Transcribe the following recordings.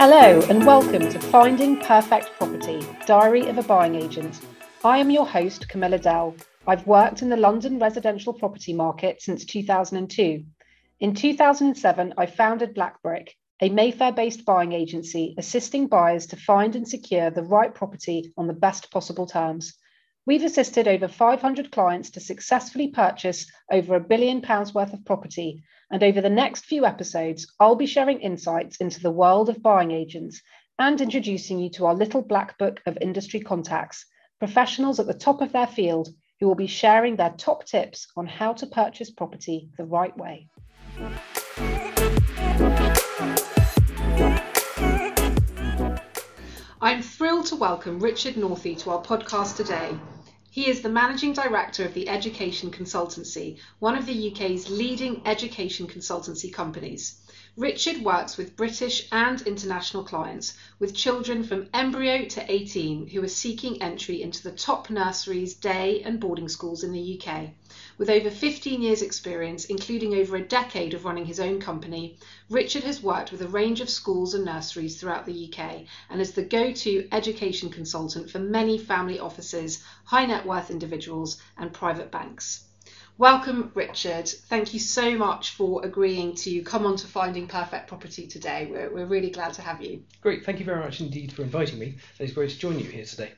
Hello, and welcome to Finding Perfect Property Diary of a Buying Agent. I am your host, Camilla Dell. I've worked in the London residential property market since 2002. In 2007, I founded Black Brick, a Mayfair based buying agency assisting buyers to find and secure the right property on the best possible terms. We've assisted over 500 clients to successfully purchase over a billion pounds worth of property. And over the next few episodes, I'll be sharing insights into the world of buying agents and introducing you to our little black book of industry contacts, professionals at the top of their field who will be sharing their top tips on how to purchase property the right way. I'm thrilled to welcome Richard Northey to our podcast today. He is the Managing Director of the Education Consultancy, one of the UK's leading education consultancy companies. Richard works with British and international clients with children from embryo to 18 who are seeking entry into the top nurseries, day and boarding schools in the UK. With over 15 years' experience, including over a decade of running his own company, Richard has worked with a range of schools and nurseries throughout the UK and is the go to education consultant for many family offices, high net worth individuals, and private banks. Welcome, Richard. Thank you so much for agreeing to come on to Finding Perfect Property today. We're, we're really glad to have you. Great. Thank you very much indeed for inviting me. It's great to join you here today.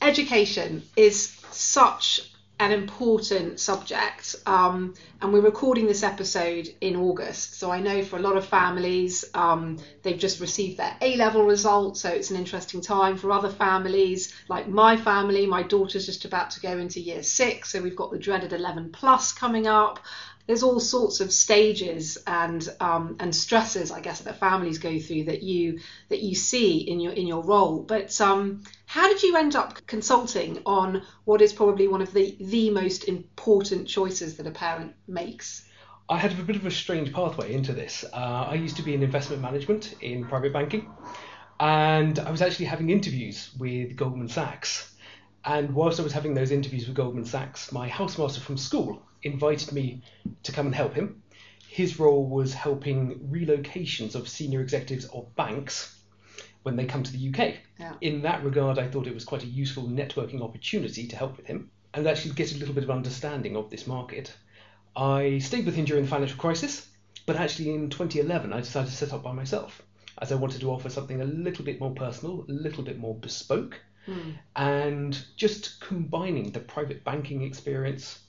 Education is such an important subject. Um, and we're recording this episode in August. So I know for a lot of families, um, they've just received their A level results. So it's an interesting time for other families, like my family. My daughter's just about to go into year six. So we've got the dreaded 11 plus coming up there's all sorts of stages and um, and stresses, I guess, that families go through that you that you see in your in your role. But um, how did you end up consulting on what is probably one of the the most important choices that a parent makes? I had a bit of a strange pathway into this. Uh, I used to be in investment management in private banking, and I was actually having interviews with Goldman Sachs. And whilst I was having those interviews with Goldman Sachs, my housemaster from school invited me to come and help him. His role was helping relocations of senior executives of banks when they come to the UK. Yeah. In that regard, I thought it was quite a useful networking opportunity to help with him and actually get a little bit of understanding of this market. I stayed with him during the financial crisis, but actually in 2011 I decided to set up by myself as I wanted to offer something a little bit more personal, a little bit more bespoke, mm. and just combining the private banking experience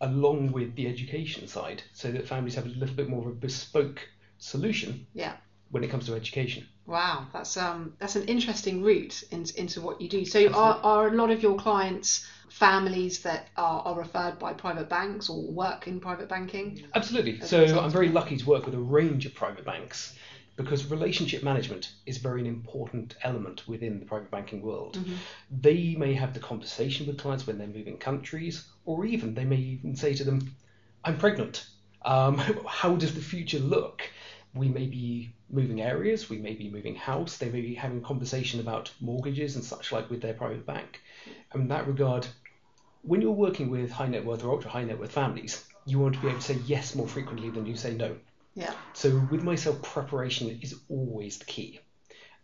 along with the education side so that families have a little bit more of a bespoke solution yeah. when it comes to education. Wow, that's um that's an interesting route in, into what you do. So are, are a lot of your clients families that are, are referred by private banks or work in private banking? Absolutely. So I'm very lucky to work with a range of private banks because relationship management is very an important element within the private banking world. Mm-hmm. They may have the conversation with clients when they're moving countries, or even they may even say to them, I'm pregnant. Um, how does the future look? We may be moving areas, we may be moving house, they may be having conversation about mortgages and such like with their private bank. And in that regard, when you're working with high net worth or ultra high net worth families, you want to be able to say yes more frequently than you say no. Yeah. So with myself, preparation is always the key.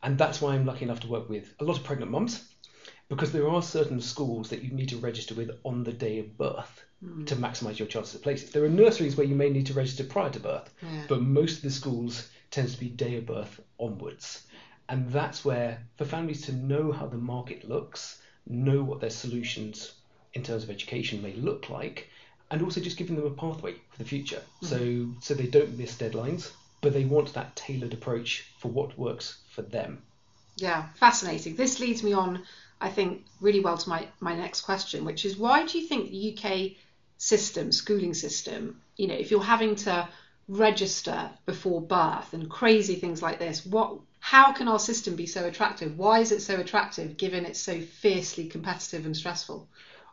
And that's why I'm lucky enough to work with a lot of pregnant mums because there are certain schools that you need to register with on the day of birth mm. to maximize your chances of places. There are nurseries where you may need to register prior to birth, yeah. but most of the schools tends to be day of birth onwards. And that's where for families to know how the market looks, know what their solutions in terms of education may look like, and also just giving them a pathway for the future. Mm-hmm. So so they don't miss deadlines, but they want that tailored approach for what works for them. Yeah, fascinating. This leads me on, I think, really well to my, my next question, which is why do you think the UK system, schooling system, you know, if you're having to register before birth and crazy things like this, what how can our system be so attractive? Why is it so attractive given it's so fiercely competitive and stressful?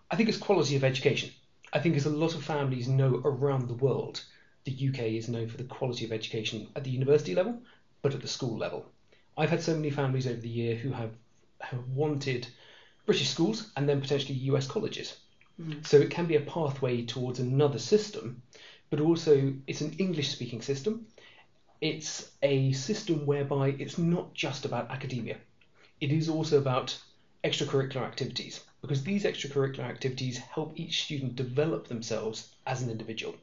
I think it's quality of education. I think as a lot of families know around the world, the UK is known for the quality of education at the university level, but at the school level. I've had so many families over the year who have, have wanted British schools and then potentially US colleges. Mm. So it can be a pathway towards another system, but also it's an English speaking system. it's a system whereby it's not just about academia. It is also about extracurricular activities because these extracurricular activities help each student develop themselves as an individual.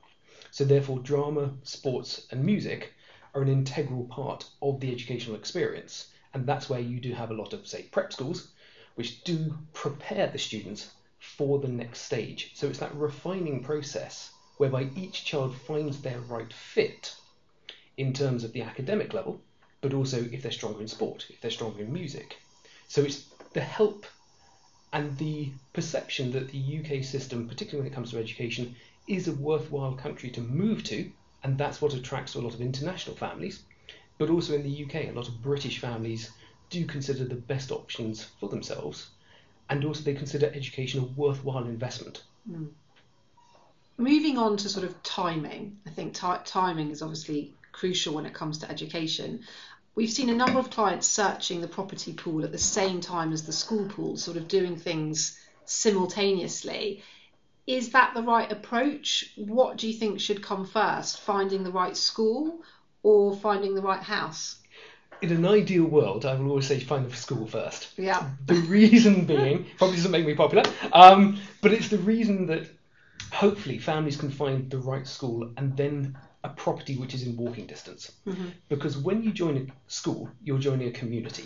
So therefore drama, sports and music are an integral part of the educational experience and that's where you do have a lot of say prep schools which do prepare the students for the next stage. So it's that refining process whereby each child finds their right fit in terms of the academic level, but also if they're stronger in sport, if they're stronger in music. So it's the help and the perception that the UK system, particularly when it comes to education, is a worthwhile country to move to, and that's what attracts a lot of international families. But also in the UK, a lot of British families do consider the best options for themselves, and also they consider education a worthwhile investment. Mm. Moving on to sort of timing, I think t- timing is obviously crucial when it comes to education. We've seen a number of clients searching the property pool at the same time as the school pool, sort of doing things simultaneously. Is that the right approach? What do you think should come first, finding the right school or finding the right house? in an ideal world, I will always say find the school first. Yeah. The reason being, probably doesn't make me popular, um, but it's the reason that hopefully families can find the right school and then a property which is in walking distance. Mm-hmm. Because when you join a school, you're joining a community.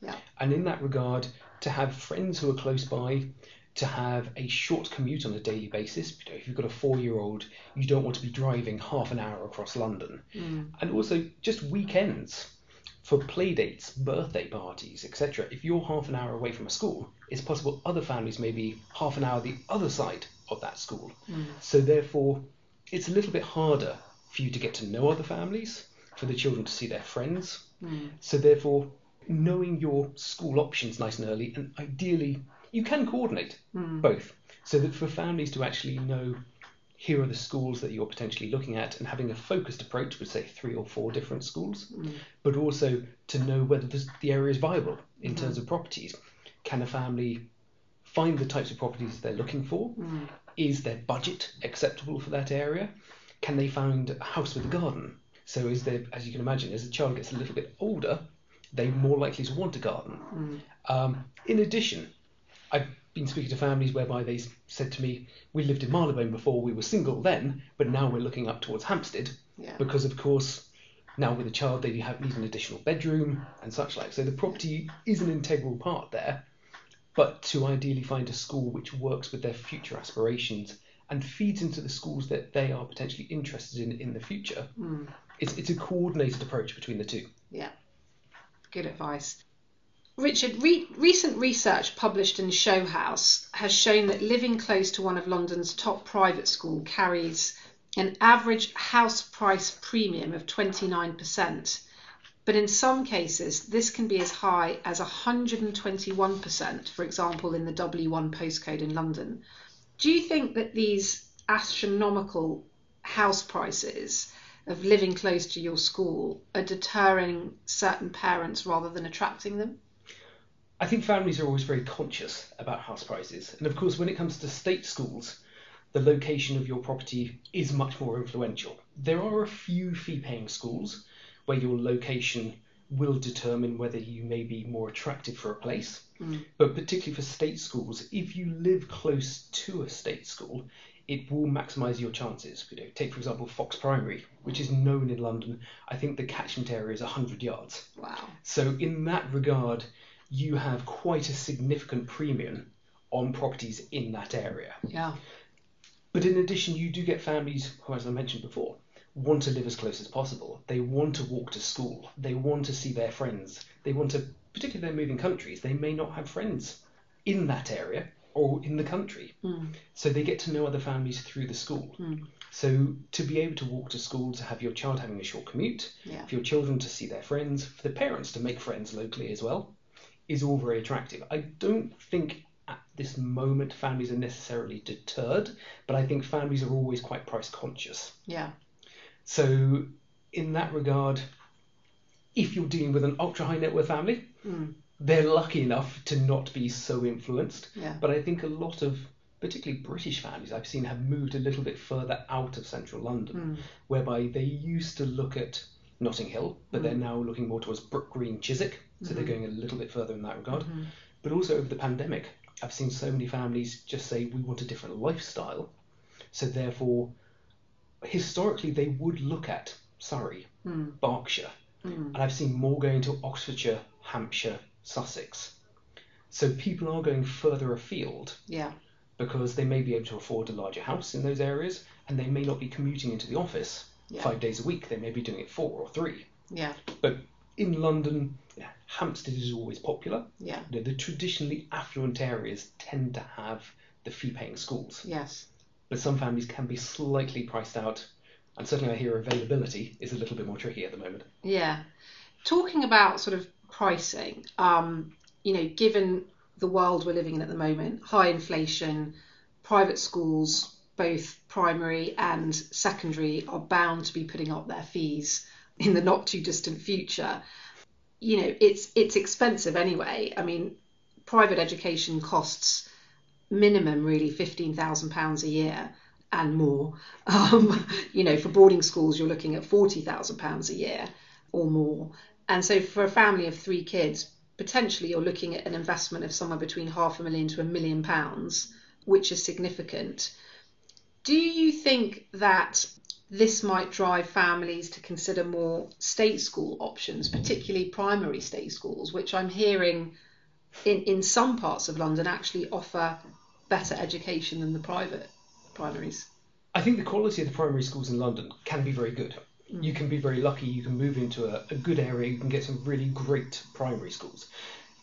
Yeah. And in that regard, to have friends who are close by, to have a short commute on a daily basis. You know, if you've got a four-year-old, you don't want to be driving half an hour across London. Mm. And also just weekends for play dates, birthday parties, etc. If you're half an hour away from a school, it's possible other families may be half an hour the other side of that school. Mm. So therefore, it's a little bit harder for you to get to know other families, for the children to see their friends. Mm. So therefore, knowing your school options nice and early, and ideally you can coordinate Mm. both, so that for families to actually know here are the schools that you're potentially looking at and having a focused approach with say three or four different schools, Mm. but also to know whether this, the area is viable in Mhm. terms of properties. Can a family find the types of properties they're looking for? Mm. Is their budget acceptable for that area? Can they find a house with a garden? So is there, as you can imagine, as a child gets a little bit older, they're more likely to want a garden. Mm. Um, in addition, I've been speaking to families whereby they said to me, we lived in Marylebone before, we were single then, but now we're looking up towards Hampstead Yeah. because, of course, now with a child they have need an additional bedroom and such like. So the property is an integral part there, but to ideally find a school which works with their future aspirations and feeds into the schools that they are potentially interested in in the future, Mm. it's, it's a coordinated approach between the two. Yeah, Good advice. Richard, re- recent research published in Show House has shown that living close to one of London's top private schools carries an average house price premium of 29%. But in some cases, this can be as high as 121%, for example, in the W1 postcode in London. Do you think that these astronomical house prices of living close to your school are deterring certain parents rather than attracting them? I think families are always very conscious about house prices. And of course, when it comes to state schools, the location of your property is much more influential. There are a few fee paying schools where your location will determine whether you may be more attractive for a place. Mm. But particularly for state schools, if you live close to a state school, it will maximise your chances. You know, take for example Fox Primary, which is known in London. I think the catchment area is 100 yards. Wow. So in that regard, you have quite a significant premium on properties in that area. Yeah. But in addition, you do get families who, as I mentioned before, want to live as close as possible. They want to walk to school. They want to see their friends. They want to, particularly they're moving countries, they may not have friends in that area or in the country. Mm. So they get to know other families through the school. Mm. So to be able to walk to school, to have your child having a short commute, Yeah. for your children to see their friends, for the parents to make friends locally as well, is all very attractive. I don't think at this moment families are necessarily deterred, but I think families are always quite price conscious. Yeah. So in that regard, if you're dealing with an ultra high net worth family, Mm. they're lucky enough to not be so influenced. Yeah. But I think a lot of particularly British families I've seen have moved a little bit further out of central London Mm. whereby they used to look at Notting Hill, but they're now looking more towards Brook Green, Chiswick, so they're going a little bit further in that regard. But also over the pandemic, I've seen so many families just say we want a different lifestyle, so therefore, historically they would look at Surrey, hmm. Berkshire, hmm. and I've seen more going to Oxfordshire, Hampshire, Sussex. So people are going further afield Yeah. because they may be able to afford a larger house in those areas and they may not be commuting into the office Yeah. five days a week. They may be doing it four or three. Yeah. But in London, yeah, Hampstead is always popular. Yeah. You know, the traditionally affluent areas tend to have the fee paying schools, Yes. But some families can be slightly priced out. And certainly, I hear availability is a little bit more tricky at the moment. Yeah. Talking about sort of pricing, um, you know, given the world we're living in at the moment, high inflation, private schools, both primary and secondary, are bound to be putting up their fees in the not too distant future. You know, it's it's expensive anyway. I mean, private education costs minimum really fifteen thousand pounds a year and more. Um, you know, for boarding schools, you're looking at forty thousand pounds a year or more. And so, for a family of three kids, potentially you're looking at an investment of somewhere between half a million to a million pounds, which is significant. Do you think that this might drive families to consider more state school options, particularly primary state schools, which I'm hearing in, in some parts of London actually offer better education than the private primaries? I think the quality of the primary schools in London can be very good. Mm. You can be very lucky, you can move into a, a good area, you can get some really great primary schools.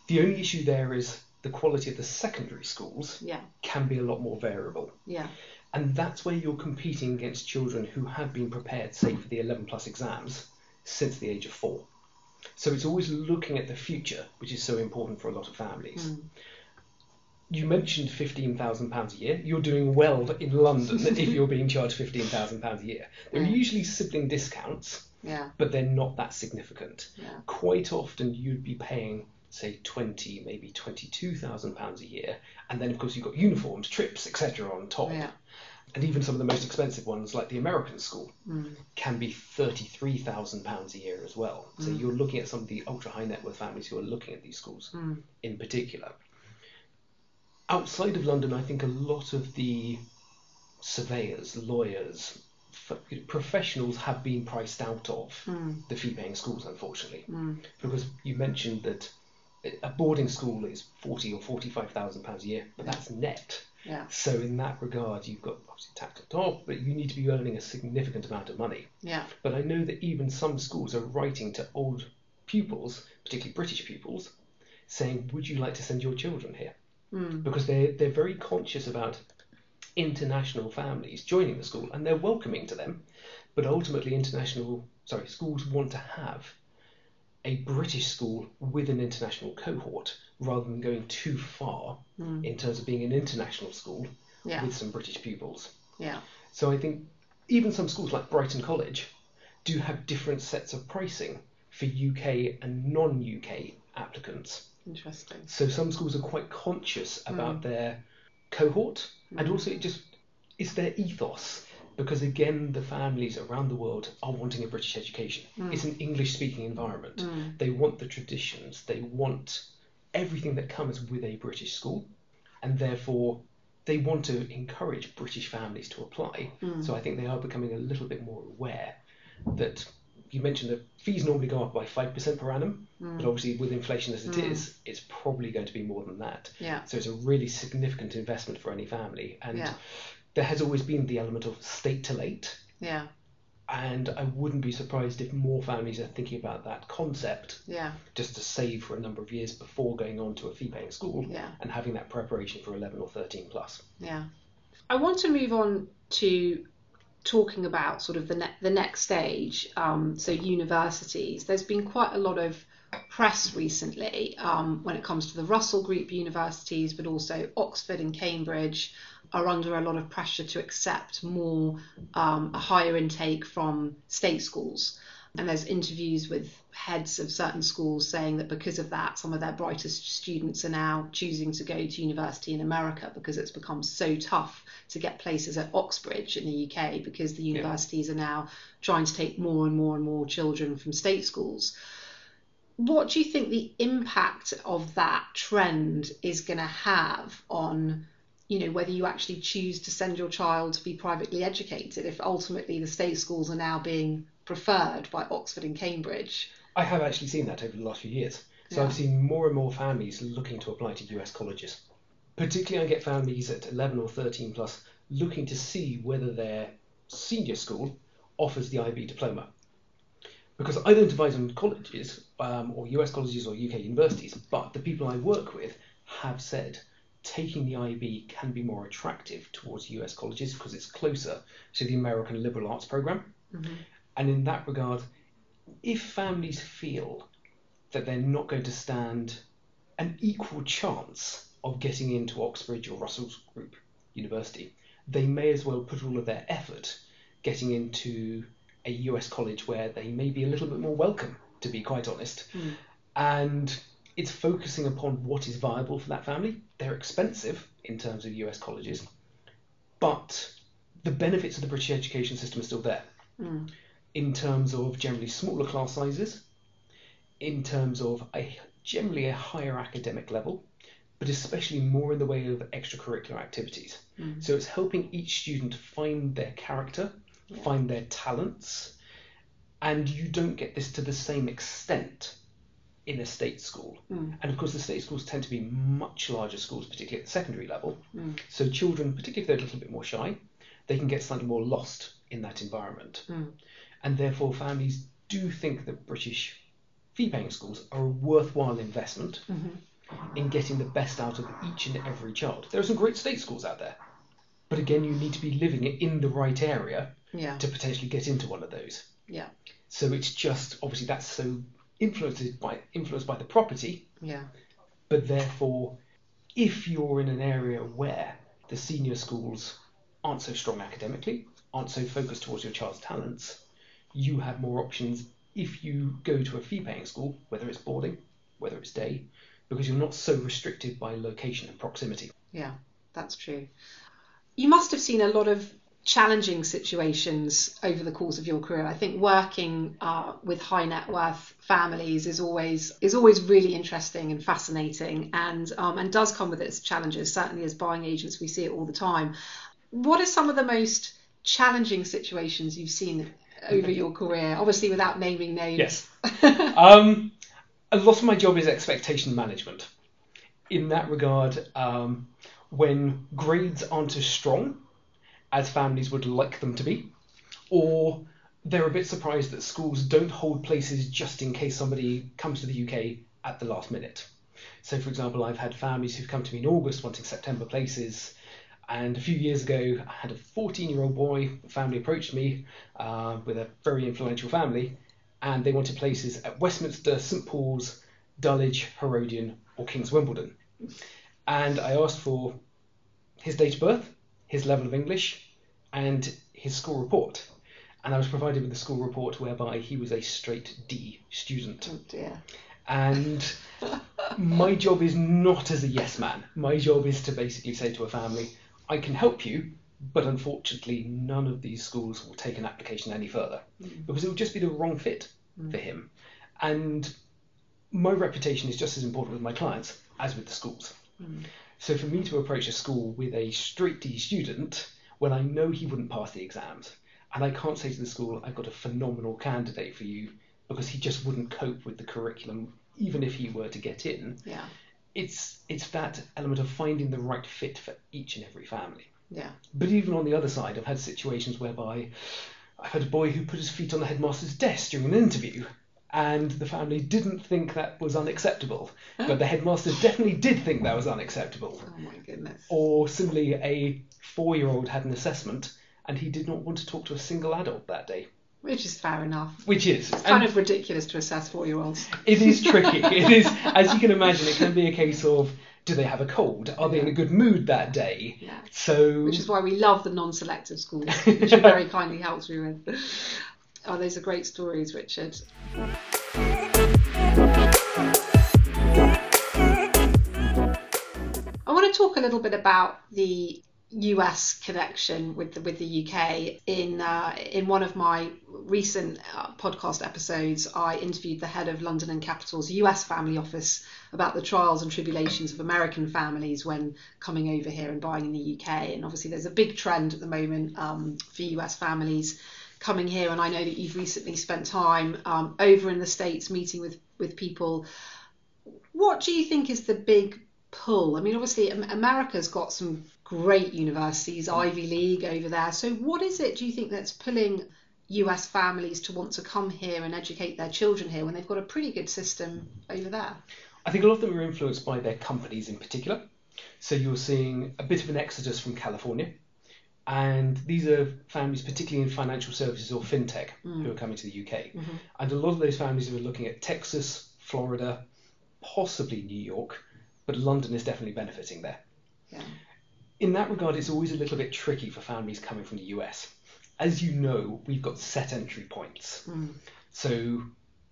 The only issue there is the quality of the secondary schools Yeah, can be a lot more variable. yeah, And that's where you're competing against children who have been prepared, say, for the 11 plus exams since the age of four. So it's always looking at the future, which is so important for a lot of families. Mm. You mentioned £15,000 a year. You're doing well in London if you're being charged £15,000 a year. There are Yeah. usually sibling discounts, yeah, but they're not that significant. yeah, Quite often you'd be paying, say, 20, maybe £22,000 a year, and then of course you've got uniforms, trips, etc. on top. yeah. And even some of the most expensive ones, like the American school, Mm. can be £33,000 a year as well. So you're looking at some of the ultra high net worth families who are looking at these schools Mm. in particular. Outside of London, I think a lot of the surveyors, lawyers, professionals have been priced out of Mm. the fee paying schools, unfortunately. Mm. Because you mentioned that a boarding school is forty or forty-five thousand pounds a year, but that's net. Yeah. So in that regard, you've got obviously tax on top, but you need to be earning a significant amount of money. Yeah. But I know that even some schools are writing to old pupils, particularly British pupils, saying, "Would you like to send your children here?" Mm. Because they're, they're very conscious about international families joining the school, and they're welcoming to them. But ultimately, international sorry schools want to have a British school with an international cohort rather than going too far Mm. in terms of being an international school Yeah. with some British pupils. Yeah. So I think even some schools like Brighton College do have different sets of pricing for UK and non-UK applicants. Interesting. So some schools are quite conscious about mm. their cohort and mm. also it just it's their ethos because again the families around the world are wanting a British education. Mm. It's an English speaking environment. Mm. They want the traditions, they want everything that comes with a British school and therefore they want to encourage British families to apply. So I think they are becoming a little bit more aware that you mentioned that fees normally go up by 5% per annum, hmm. but obviously with inflation as it hmm. is, it's probably going to be more than that. Yeah. So it's a really significant investment for any family. And Yeah. there has always been the element of state to late. Yeah. And I wouldn't be surprised if more families are thinking about that concept Yeah. just to save for a number of years before going on to a fee paying school Yeah. and having that preparation for 11 or 13 plus. Yeah. I want to move on to talking about sort of the ne- the next stage. Um, so universities. There's been quite a lot of press recently um, when it comes to the Russell Group universities, but also Oxford and Cambridge are under a lot of pressure to accept more um, a higher intake from state schools. And there's interviews with heads of certain schools saying that because of that, some of their brightest students are now choosing to go to university in America because it's become so tough to get places at Oxbridge in the UK because the universities yeah. are now trying to take more and more and more children from state schools. What do you think the impact of that trend is going to have on you know whether you actually choose to send your child to be privately educated if ultimately the state schools are now being preferred by Oxford and Cambridge. I have actually seen that over the last few years. So yeah. I've seen more and more families looking to apply to US colleges. Particularly, I get families at 11 or 13 plus looking to see whether their senior school offers the IB diploma. Because I don't advise on colleges um, or US colleges or UK universities, but the people I work with have said taking the IB can be more attractive towards US colleges because it's closer to the American liberal arts program. Mm-hmm. And in that regard, if families feel that they're not going to stand an equal chance of getting into Oxbridge or Russell Group University, they may as well put all of their effort getting into a US college where they may be a little bit more welcome, to be quite honest. Mm. And it's focusing upon what is viable for that family. They're expensive in terms of US colleges, but the benefits of the British education system are still there. Mm. In terms of generally smaller class sizes, in terms of a generally a higher academic level, but especially more in the way of extracurricular activities. Mm. So it's helping each student find their character, yeah. find their talents, and you don't get this to the same extent in a state school. Mm. And of course, the state schools tend to be much larger schools, particularly at the secondary level. Mm. So children, particularly if they're a little bit more shy, they can get slightly more lost in that environment. Mm. And therefore, families do think that British fee paying schools are a worthwhile investment mm-hmm. in getting the best out of each and every child. There are some great state schools out there. But again, you need to be living in the right area yeah. to potentially get into one of those. Yeah. So it's just obviously that's so influenced by influenced by the property. Yeah. But therefore, if you're in an area where the senior schools aren't so strong academically, aren't so focused towards your child's talents, you have more options if you go to a fee-paying school, whether it's boarding, whether it's day, because you're not so restricted by location and proximity. Yeah, that's true. You must have seen a lot of challenging situations over the course of your career. I think working uh, with high net worth families is always is always really interesting and fascinating, and um, and does come with its challenges. Certainly, as buying agents, we see it all the time. What are some of the most challenging situations you've seen over your career? Obviously, without naming names. Yes. um, a lot of my job is expectation management. In that regard, um, when grades aren't as strong as families would like them to be, or they're a bit surprised that schools don't hold places just in case somebody comes to the UK at the last minute. So, for example, I've had families who've come to me in August wanting September places, and a few years ago, I had a 14 year old boy, the family approached me uh, with a very influential family, and they wanted places at Westminster, St Paul's, Dulwich, Harrodian, or King's Wimbledon. And I asked for his date of birth, his level of English, and his school report. And I was provided with a school report whereby he was a straight D student. Oh dear. And my job is not as a yes man. My job is to basically say to a family, I can help you, but unfortunately, none of these schools will take an application any further mm. because it would just be the wrong fit mm. for him. And my reputation is just as important with my clients as with the schools. Mm. So for me to approach a school with a straight D student when I know he wouldn't pass the exams, and I can't say to the school, I've got a phenomenal candidate for you because he just wouldn't cope with the curriculum, even if he were to get in. Yeah. It's it's that element of finding the right fit for each and every family. Yeah. But even on the other side, I've had situations whereby I've had a boy who put his feet on the headmaster's desk during an interview and the family didn't think that was unacceptable. But the headmaster definitely did think that was unacceptable. Oh my goodness. Or similarly, a four year old had an assessment and he did not want to talk to a single adult that day. Which is fair enough. Which is. It's kind of ridiculous to assess four year olds. It is tricky. it is, as you can imagine, it can be a case of do they have a cold? Are they in a good mood that day? Yeah. So. Which is why we love the non selective schools, which you very kindly helped me with. Oh, those are great stories, Richard. I want to talk a little bit about the US connection with the, with the UK. In uh, in one of my recent uh, podcast episodes, I interviewed the head of London and Capital's US family office about the trials and tribulations of American families when coming over here and buying in the UK. And obviously, there's a big trend at the moment um, for US families coming here. And I know that you've recently spent time um, over in the States meeting with with people. What do you think is the big pull? I mean, obviously, America's got some great universities, Ivy League over there. So, what is it do you think that's pulling US families to want to come here and educate their children here when they've got a pretty good system over there? I think a lot of them are influenced by their companies in particular. So, you're seeing a bit of an exodus from California. And these are families, particularly in financial services or fintech, mm. who are coming to the UK. Mm-hmm. And a lot of those families are looking at Texas, Florida, possibly New York, but London is definitely benefiting there. Yeah. In that regard, it's always a little bit tricky for families coming from the US. As you know, we've got set entry points. Mm. So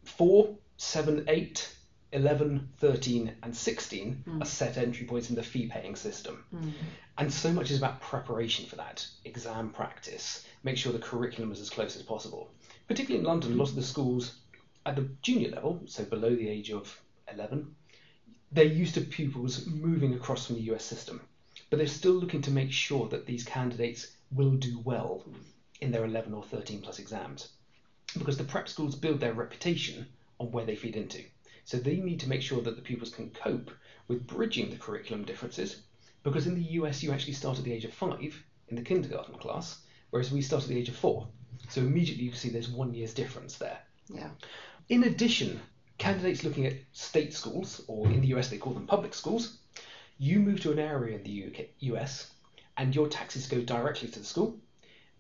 4, 7, 8, 11, 13, and 16 mm. are set entry points in the fee paying system. Mm. And so much is about preparation for that, exam practice, make sure the curriculum is as close as possible. Particularly in London, a lot of the schools at the junior level, so below the age of 11, they're used to pupils moving across from the US system, but they're still looking to make sure that these candidates will do well in their 11 or 13 plus exams. Because the prep schools build their reputation on where they feed into. So they need to make sure that the pupils can cope with bridging the curriculum differences. Because in the US, you actually start at the age of five in the kindergarten class, whereas we start at the age of four. So immediately you see there's one year's difference there. Yeah. In addition, candidates looking at state schools, or in the US they call them public schools, you move to an area in the UK, US and your taxes go directly to the school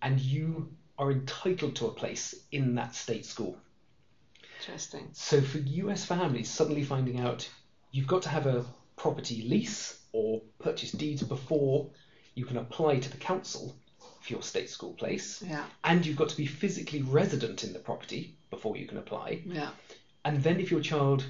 and you are entitled to a place in that state school. Interesting. So for US families suddenly finding out you've got to have a property lease or purchase deeds before you can apply to the council for your state school place. Yeah. And you've got to be physically resident in the property before you can apply. Yeah. And then if your child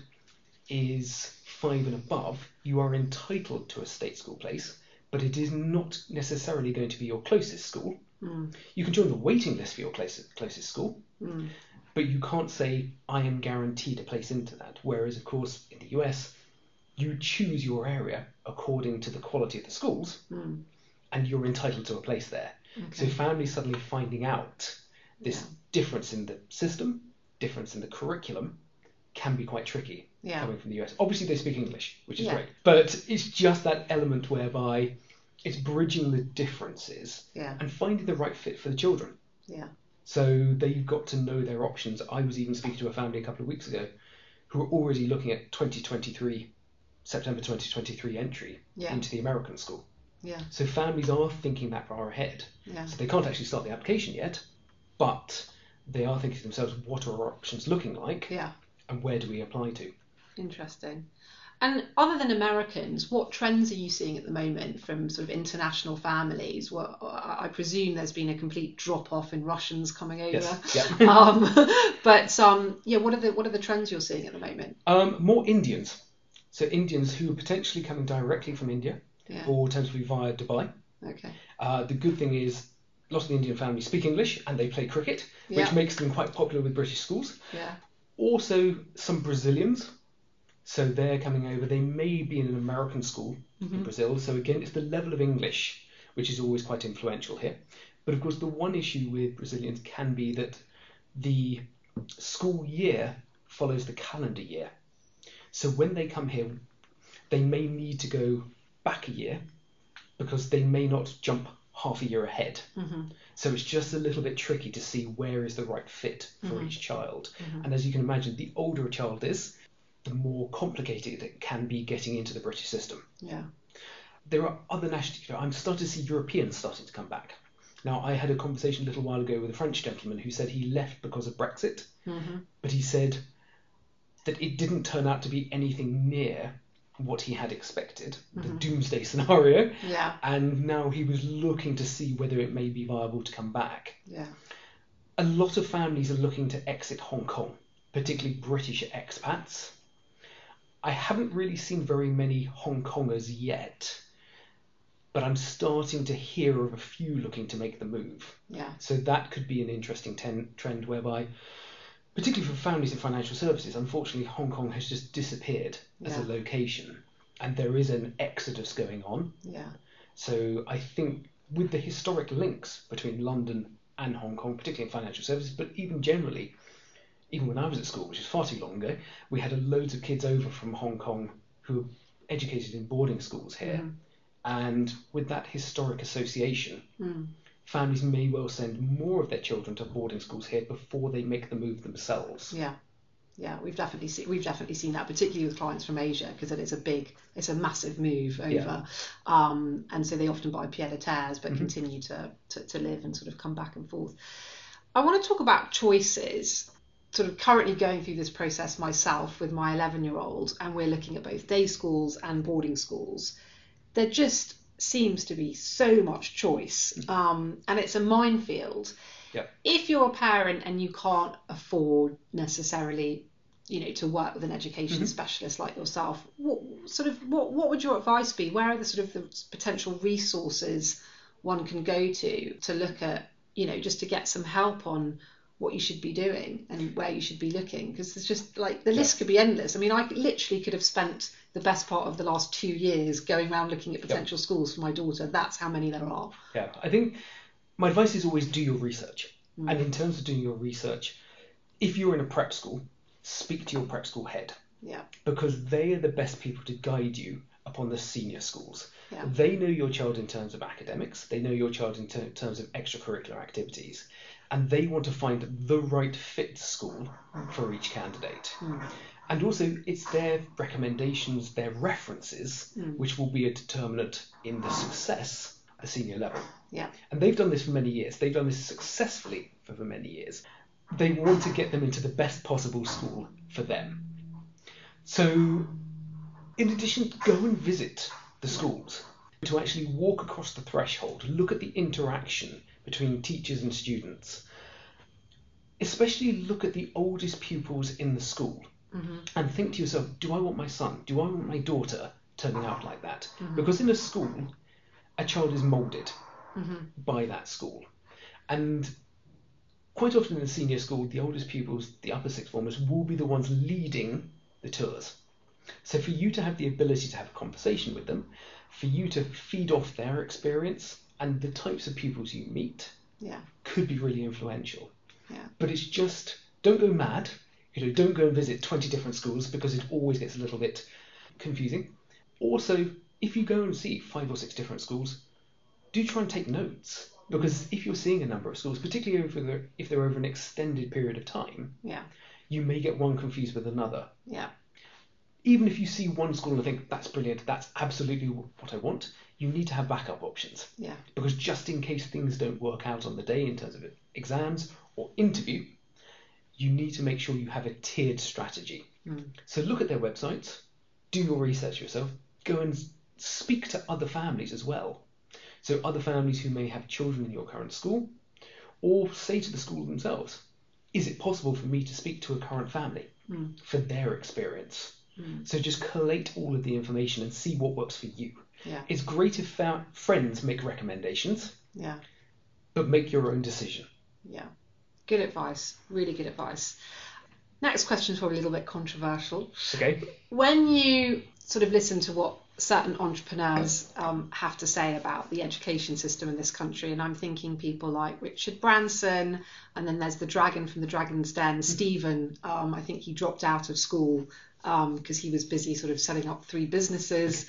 is five and above, you are entitled to a state school place, but it is not necessarily going to be your closest school. Mm. You can join the waiting list for your closest, closest school, mm. but you can't say, I am guaranteed a place into that. Whereas, of course, in the US, you choose your area according to the quality of the schools, mm. and you're entitled to a place there. Okay. So families suddenly finding out this Yeah. difference in the system, difference in the curriculum, can be quite tricky Yeah. coming from the US. Obviously, they speak English, which is Yeah. great, but it's just that element whereby it's bridging the differences Yeah. and finding the right fit for the children. Yeah. So they've got to know their options. I was even speaking to a family a couple of weeks ago who were already looking at 2023, September 2023 entry Yeah. into the American school. Yeah. So families are thinking that far ahead. Yeah. So they can't actually start the application yet, but they are thinking to themselves, what are our options looking like Yeah. and where do we apply to? Interesting. And other than Americans, what trends are you seeing at the moment from sort of international families? Well, I presume there's been a complete drop off in Russians coming over. Yes. Yeah. um, but um, yeah, what are the what are the trends you're seeing at the moment? Um, more Indians. So Indians who are potentially coming directly from India Yeah. or alternatively via Dubai. Okay. Uh, the good thing is lots of the Indian families speak English and they play cricket, which Yeah. makes them quite popular with British schools. Yeah. Also, some Brazilians. So they're coming over. They may be in an American school in Mhm. Brazil. So again, it's the level of English which is always quite influential here. But of course, the one issue with Brazilians can be that the school year follows the calendar year. So when they come here, they may need to go back a year because they may not jump half a year ahead. hmm So it's just a little bit tricky to see where is the right fit for Mhm. each child. Mhm. And as you can imagine, the older a child is, the more complicated it can be getting into the British system. Yeah. There are other nationalities. I'm starting to see Europeans starting to come back. Now, I had a conversation a little while ago with a French gentleman who said he left because of Brexit, hmm but he said that it didn't turn out to be anything near what he had expected, the Mhm. doomsday scenario, Yeah. and now he was looking to see whether it may be viable to come back. Yeah. a lot of families are looking to exit Hong Kong, particularly British expats. I haven't really seen very many Hong Kongers yet, but I'm starting to hear of a few looking to make the move. Yeah. So that could be an interesting ten- trend whereby, particularly for families in financial services, unfortunately, Hong Kong has just disappeared as a location, and there is an exodus going on. Yeah. So I think with the historic links between London and Hong Kong, particularly in financial services, but even generally, even when I was at school, which is far too long ago, we had loads of kids over from Hong Kong who were educated in boarding schools here. Mhm. And with that historic association, Mm. families may well send more of their children to boarding schools here before they make the move themselves. Yeah, yeah, we've definitely seen we've definitely seen that, particularly with clients from Asia, because it is a big, it's a massive move over, Yeah. um, and so they often buy pied à terres, but Mhm. continue to, to to live and sort of come back and forth. I want to talk about choices. Sort of currently going through this process myself with my 11 year old, and we're looking at both day schools and boarding schools. There just seems to be so much choice, um, and it's a minefield Yep. if you're a parent and you can't afford necessarily you know to work with an education Mhm. specialist like yourself what sort of what what would your advice be where are the sort of the potential resources one can go to to look at you know just to get some help on what you should be doing and where you should be looking because it's just like the list could be endless. I mean i literally could have spent the best part of the last two years going around looking at potential schools for my daughter. That's how many there are. Yeah, I think my advice is always do your research. Mm. And in terms of doing your research, if you're in a prep school, speak to your prep school head. Yeah. Because they are the best people to guide you upon the senior schools. Yeah. They know your child in terms of academics, they know your child in ter- terms of extracurricular activities, and they want to find the right fit school for each candidate. Mm. And also, it's their recommendations, their references, Mm. which will be a determinant in the success at the senior level. Yeah. And they've done this for many years. They've done this successfully for, for many years. They want to get them into the best possible school for them. So, in addition, go and visit the schools to actually walk across the threshold, look at the interaction between teachers and students. Especially look at the oldest pupils in the school Mhm. and think to yourself, do I want my son, do I want my daughter turning out like that? Mhm. Because in a school, a child is moulded Mhm. by that school. And quite often in the senior school, the oldest pupils, the upper sixth formers, will be the ones leading the tours. So for you to have the ability to have a conversation with them, for you to feed off their experience and the types of pupils you meet Yeah. could be really influential. Yeah. But it's just don't go mad. You know, don't go and visit 20 different schools because it always gets a little bit confusing. Also, if you go and see five or six different schools, do try and take notes because if you're seeing a number of schools, particularly if they're, if they're over an extended period of time, Yeah. you may get one confused with another. Yeah. Even if you see one school and think that's brilliant, that's absolutely what I want, you need to have backup options Yeah. because just in case things don't work out on the day in terms of exams or interview, you need to make sure you have a tiered strategy. Mm. So look at their websites, do your research yourself, go and speak to other families as well. So other families who may have children in your current school, or say to the school themselves, is it possible for me to speak to a current family Mm. for their experience? Mm. So just collate all of the information and see what works for you. Yeah. It's great if friends make recommendations, Yeah. but make your own decision. Yeah. Good advice. Really good advice. Next question is probably a little bit controversial. Okay. When you sort of listen to what certain entrepreneurs um, have to say about the education system in this country, and I'm thinking people like Richard Branson, and then there's the dragon from the Dragon's Den, Steven. Um, I think he dropped out of school because he was busy sort of setting up three businesses.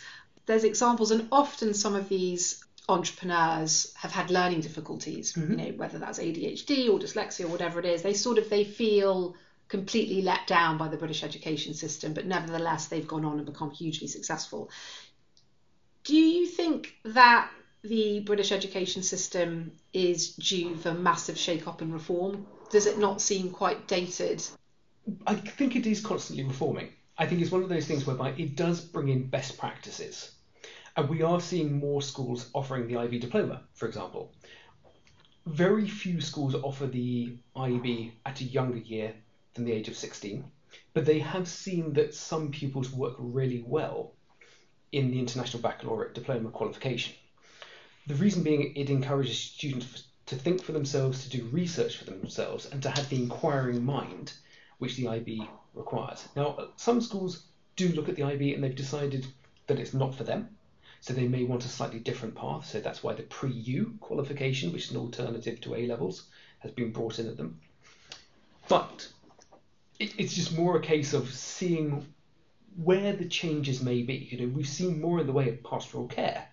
There's examples, and often some of these entrepreneurs have had learning difficulties. Mhm. You know, whether that's ADHD or dyslexia or whatever it is, they sort of they feel completely let down by the British education system, but nevertheless they've gone on and become hugely successful. Do you think that the British education system is due for massive shake-up and reform? Does it not seem quite dated? I think it is constantly reforming. I think it's one of those things whereby it does bring in best practices. And we are seeing more schools offering the IB diploma, for example. very few schools offer the IB at a younger year than the age of 16, but they have seen that some pupils work really well in the International Baccalaureate Diploma qualification. The reason being it encourages students to think for themselves, to do research for themselves, and to have the inquiring mind which the IB requires. Now, some schools do look at the IB and they've decided that it's not for them. So they may want a slightly different path. So that's why the pre-U qualification, which is an alternative to A levels, has been brought in at them. But it, it's just more a case of seeing where the changes may be. You know, we've seen more in the way of pastoral care.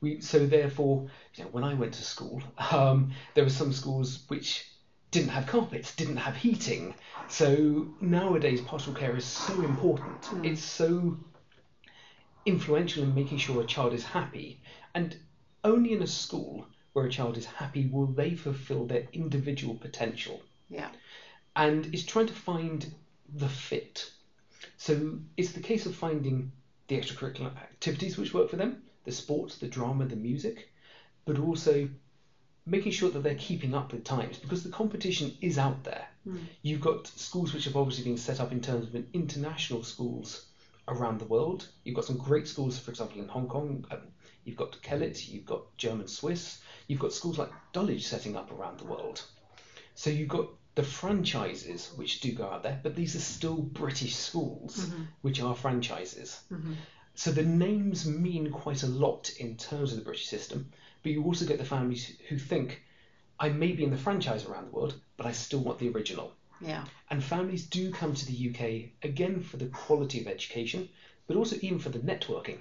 We, so therefore, you know, when I went to school, um, there were some schools which didn't have carpets, didn't have heating. So nowadays, pastoral care is so important. Mm. It's so influential in making sure a child is happy. And only in a school where a child is happy will they fulfill their individual potential. Yeah. And it's trying to find the fit. So it's the case of finding the extracurricular activities which work for them, the sports, the drama, the music, but also making sure that they're keeping up with times because the competition is out there. Mm. You've got schools which have obviously been set up in terms of international schools around the world. You've got some great schools, for example, in Hong Kong. Um, you've got Kellett, you've got German Swiss, you've got schools like Dulwich setting up around the world. So you've got the franchises which do go out there, but these are still British schools mm-hmm. which are franchises. Mm-hmm. So the names mean quite a lot in terms of the British system, but you also get the families who think, I may be in the franchise around the world, but I still want the original. Yeah. And families do come to the UK again for the quality of education, but also even for the networking,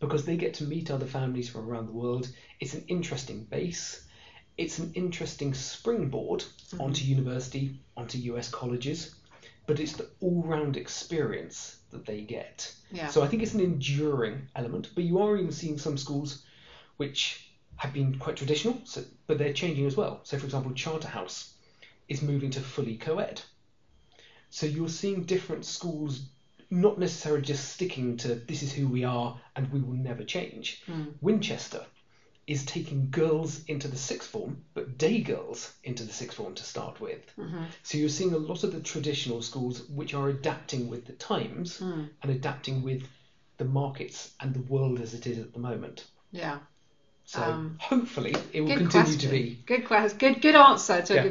because they get to meet other families from around the world. It's an interesting base. It's an interesting springboard mm-hmm. onto university, onto US colleges, but it's the all-round experience that they get. Yeah. So I think it's an enduring element. But you are even seeing some schools which have been quite traditional, so, but they're changing as well. So, for example, Charterhouse is moving to fully co-ed. So you're seeing different schools not necessarily just sticking to this is who we are and we will never change. Mm. Winchester is taking girls into the sixth form, but day girls into the sixth form to start with. Mm-hmm. So you're seeing a lot of the traditional schools which are adapting with the times mm. and adapting with the markets and the world as it is at the moment. Yeah. So um, hopefully it will continue question. to be. Good question. Good good answer to, yeah.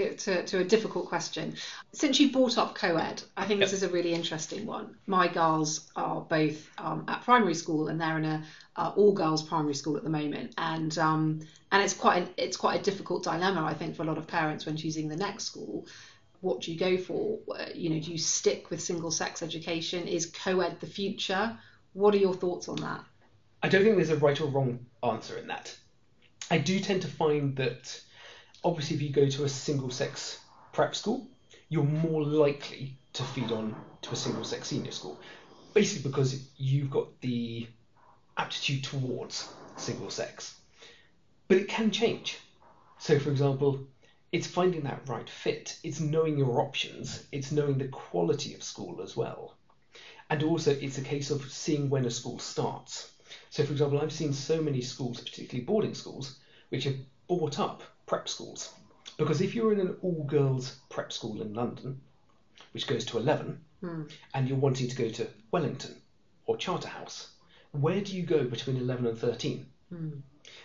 a, to, to a difficult question. Since you brought up co-ed, I think this is a really interesting one. My girls are both um, at primary school and they're in a uh, all girls primary school at the moment, and um, and it's quite a, it's quite a difficult dilemma I think for a lot of parents when choosing the next school. What do you go for? You know, do you stick with single sex education? Is co-ed the future? What are your thoughts on that? I don't think there's a right or wrong answer in that. I do tend to find that obviously if you go to a single sex prep school, you're more likely to feed on to a single sex senior school. Basically because you've got the aptitude towards single sex. But it can change. So for example, it's finding that right fit. It's knowing your options. It's knowing the quality of school as well. And also it's a case of seeing when a school starts. So, for example, I've seen so many schools, particularly boarding schools, which have bought up prep schools. Because if you're in an all girls prep school in London, which goes to 11, mm. and you're wanting to go to Wellington or Charterhouse, where do you go between 11 and 13? Mm.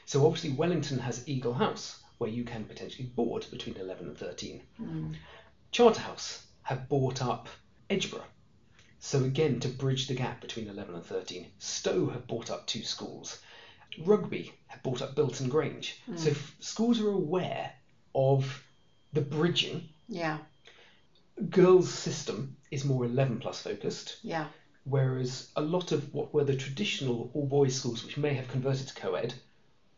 So, obviously, Wellington has Eagle House, where you can potentially board between 11 and 13. Mm. Charterhouse have bought up Edgeborough, so again, to bridge the gap between 11 and 13, Stowe have bought up two schools. Rugby have bought up Bilton Grange. Mm. So f- schools are aware of the bridging. Yeah. Girls' system is more 11 plus focused. Yeah. Whereas a lot of what were the traditional all boys schools, which may have converted to co ed,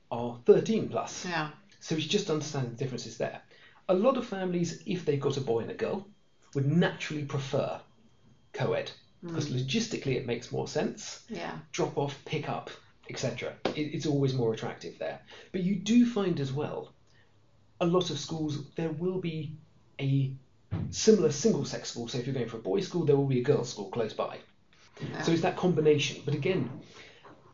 are 13 plus. Yeah. So it's just understanding the differences there. A lot of families, if they've got a boy and a girl, would naturally prefer co-ed because mm. logistically it makes more sense. Yeah. Drop off, pick up, etc. It, it's always more attractive there. But you do find as well, a lot of schools there will be a similar single-sex school. So if you're going for a boys' school, there will be a girls' school close by. Yeah. So it's that combination. But again,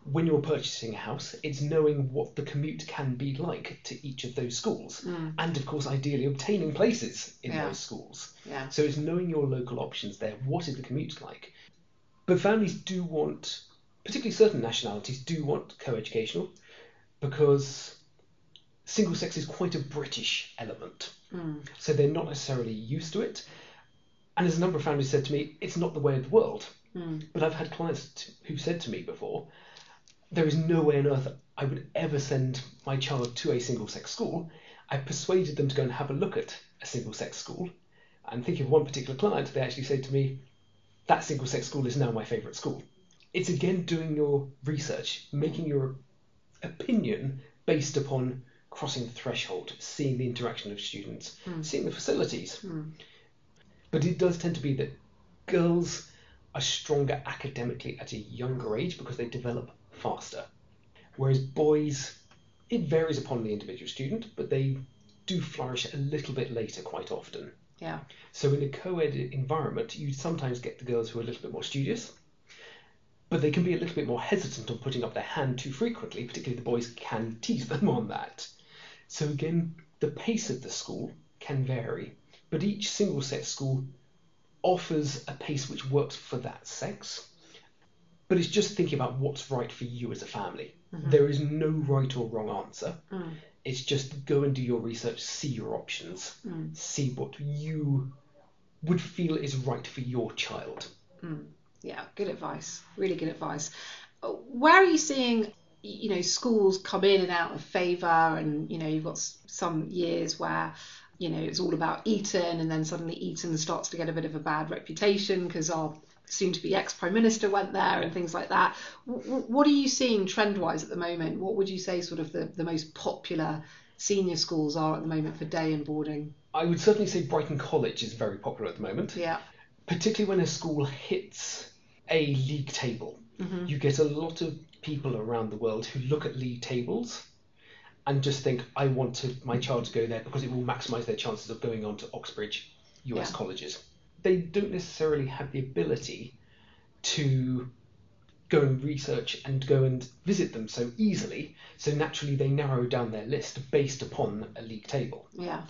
when you're purchasing a house, it's knowing what the commute can be like to each of those schools. Mm. And of course, ideally obtaining places in Yeah. those schools. Yeah. So it's knowing your local options there. What is the commute like? But families do want, particularly certain nationalities, do want co educational because single sex is quite a British element. Mm. So they're not necessarily used to it. And as a number of families said to me, it's not the way of the world. Mm. But I've had clients t- who've said to me before, there is no way on earth I would ever send my child to a single sex school. I persuaded them to go and have a look at a single sex school. And thinking of one particular client, they actually said to me, that single sex school is now my favourite school. It's again doing your research, making your opinion based upon crossing the threshold, seeing the interaction of students, Mm. seeing the facilities. Mm. But it does tend to be that girls are stronger academically at a younger age because they develop faster. Whereas boys, it varies upon the individual student, but they do flourish a little bit later quite often. Yeah. So in a co-ed environment, you sometimes get the girls who are a little bit more studious, but they can be a little bit more hesitant on putting up their hand too frequently, particularly the boys can tease them on that. So again, the pace of the school can vary, but each single sex school offers a pace which works for that sex. But it's just thinking about what's right for you as a family. There is no right or wrong answer. Mm. It's just go and do your research, see your options, Mm. see what you would feel is right for your child. Mm. Yeah, good advice. Really good advice. Where are you seeing, you know, schools come in and out of favour, and you know, you've got some years where, you know, it's all about Eton, and then suddenly Eton starts to get a bit of a bad reputation because our soon-to-be ex-prime minister went there and things like that. W- what are you seeing trend-wise at the moment? What would you say sort of the, the most popular senior schools are at the moment for day and boarding? I would certainly say Brighton College is very popular at the moment, Yeah. particularly when a school hits a league table. Mhm. You get a lot of people around the world who look at league tables and just think, I want to, my child to go there because it will maximise their chances of going on to Oxbridge US Yeah. colleges. They don't necessarily have the ability to go and research and go and visit them so easily, so naturally they narrow down their list based upon a league table. Yeah.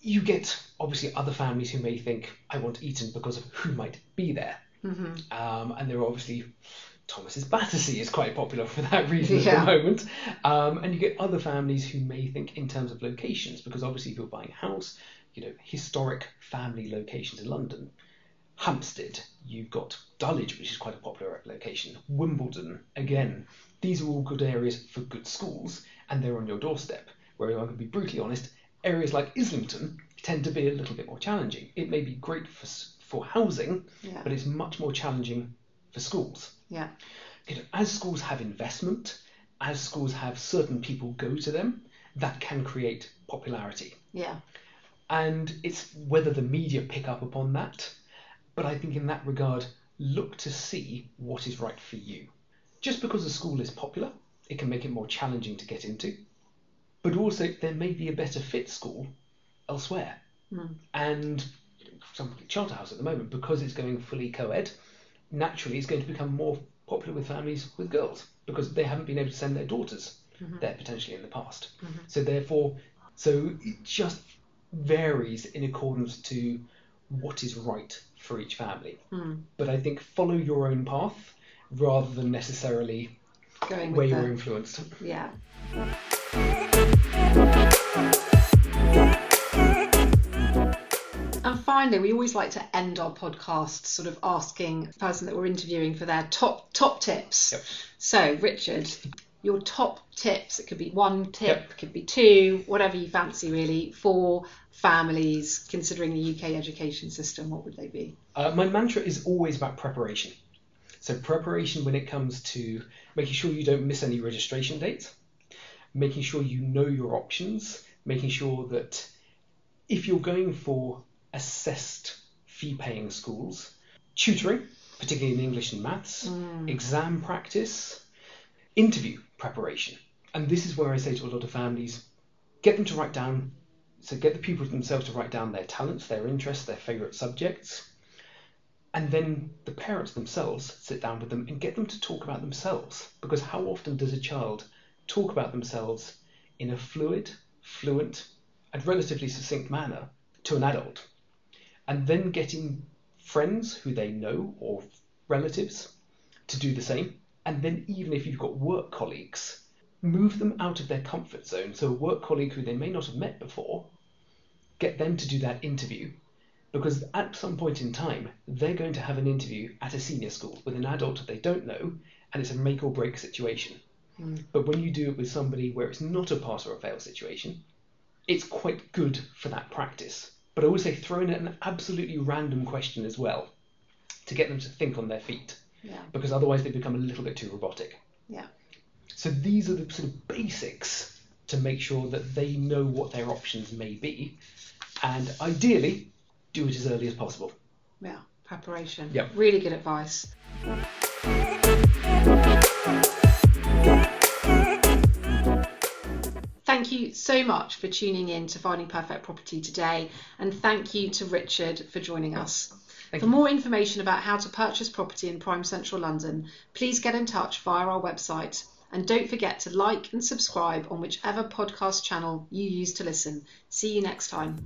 You get obviously other families who may think, I want Eton because of who might be there. hmm Um, and there are obviously Thomas's Battersea is quite popular for that reason Yeah. at the moment. Um, and you get other families who may think in terms of locations, because obviously if you're buying a house, you know, historic family locations in London. Hampstead, you've got Dulwich, which is quite a popular location. Wimbledon, again, these are all good areas for good schools, and they're on your doorstep. Where I'm going to be brutally honest, areas like Islington tend to be a little bit more challenging. It may be great for for housing, Yeah. but it's much more challenging for schools. Yeah. You know, as schools have investment, as schools have certain people go to them, that can create popularity. Yeah. And it's whether the media pick up upon that. But I think in that regard, look to see what is right for you. Just because a school is popular, it can make it more challenging to get into. But also, there may be a better fit school elsewhere. Mm. And for example, Charterhouse at the moment, because it's going fully co-ed, naturally it's going to become more popular with families with girls because they haven't been able to send their daughters there potentially in the past. So therefore, so it just varies in accordance to what is right for each family. Mm. But I think follow your own path rather than necessarily Going where you're the, influenced. yeah. Finally, we always like to end our podcast sort of asking the person that we're interviewing for their top top tips. Yep. So, Richard, your top tips. It could be one tip, Yep. it could be two, whatever you fancy, really, for families considering the UK education system. What would they be? Uh, my mantra is always about preparation. So preparation when it comes to making sure you don't miss any registration dates, making sure you know your options, making sure that if you're going for assessed fee paying schools, tutoring, particularly in English and maths, mm. exam practice, interview preparation. And this is where I say to a lot of families, get them to write down, so get the pupils themselves to write down their talents, their interests, their favourite subjects. And then the parents themselves sit down with them and get them to talk about themselves. Because how often does a child talk about themselves in a fluid, fluent, and relatively succinct manner to an adult? And then getting friends who they know or relatives to do the same. And then, even if you've got work colleagues, move them out of their comfort zone. So, a work colleague who they may not have met before, get them to do that interview because at some point in time, they're going to have an interview at a senior school with an adult they don't know, and it's a make or break situation. Mm. But when you do it with somebody where it's not a pass or a fail situation, it's quite good for that practice. But I always say throw in an absolutely random question as well to get them to think on their feet. Yeah. Because otherwise they become a little bit too robotic. Yeah. So these are the sort of basics to make sure that they know what their options may be. And ideally, do it as early as possible. Yeah, preparation. Yeah. Really good advice. You so much for tuning in to Finding Perfect Property today, and thank you to Richard for joining us. Thank for you. more information about how to purchase property in prime central London, please get in touch via our website. And don't forget to like and subscribe on whichever podcast channel you use to listen. See you next time.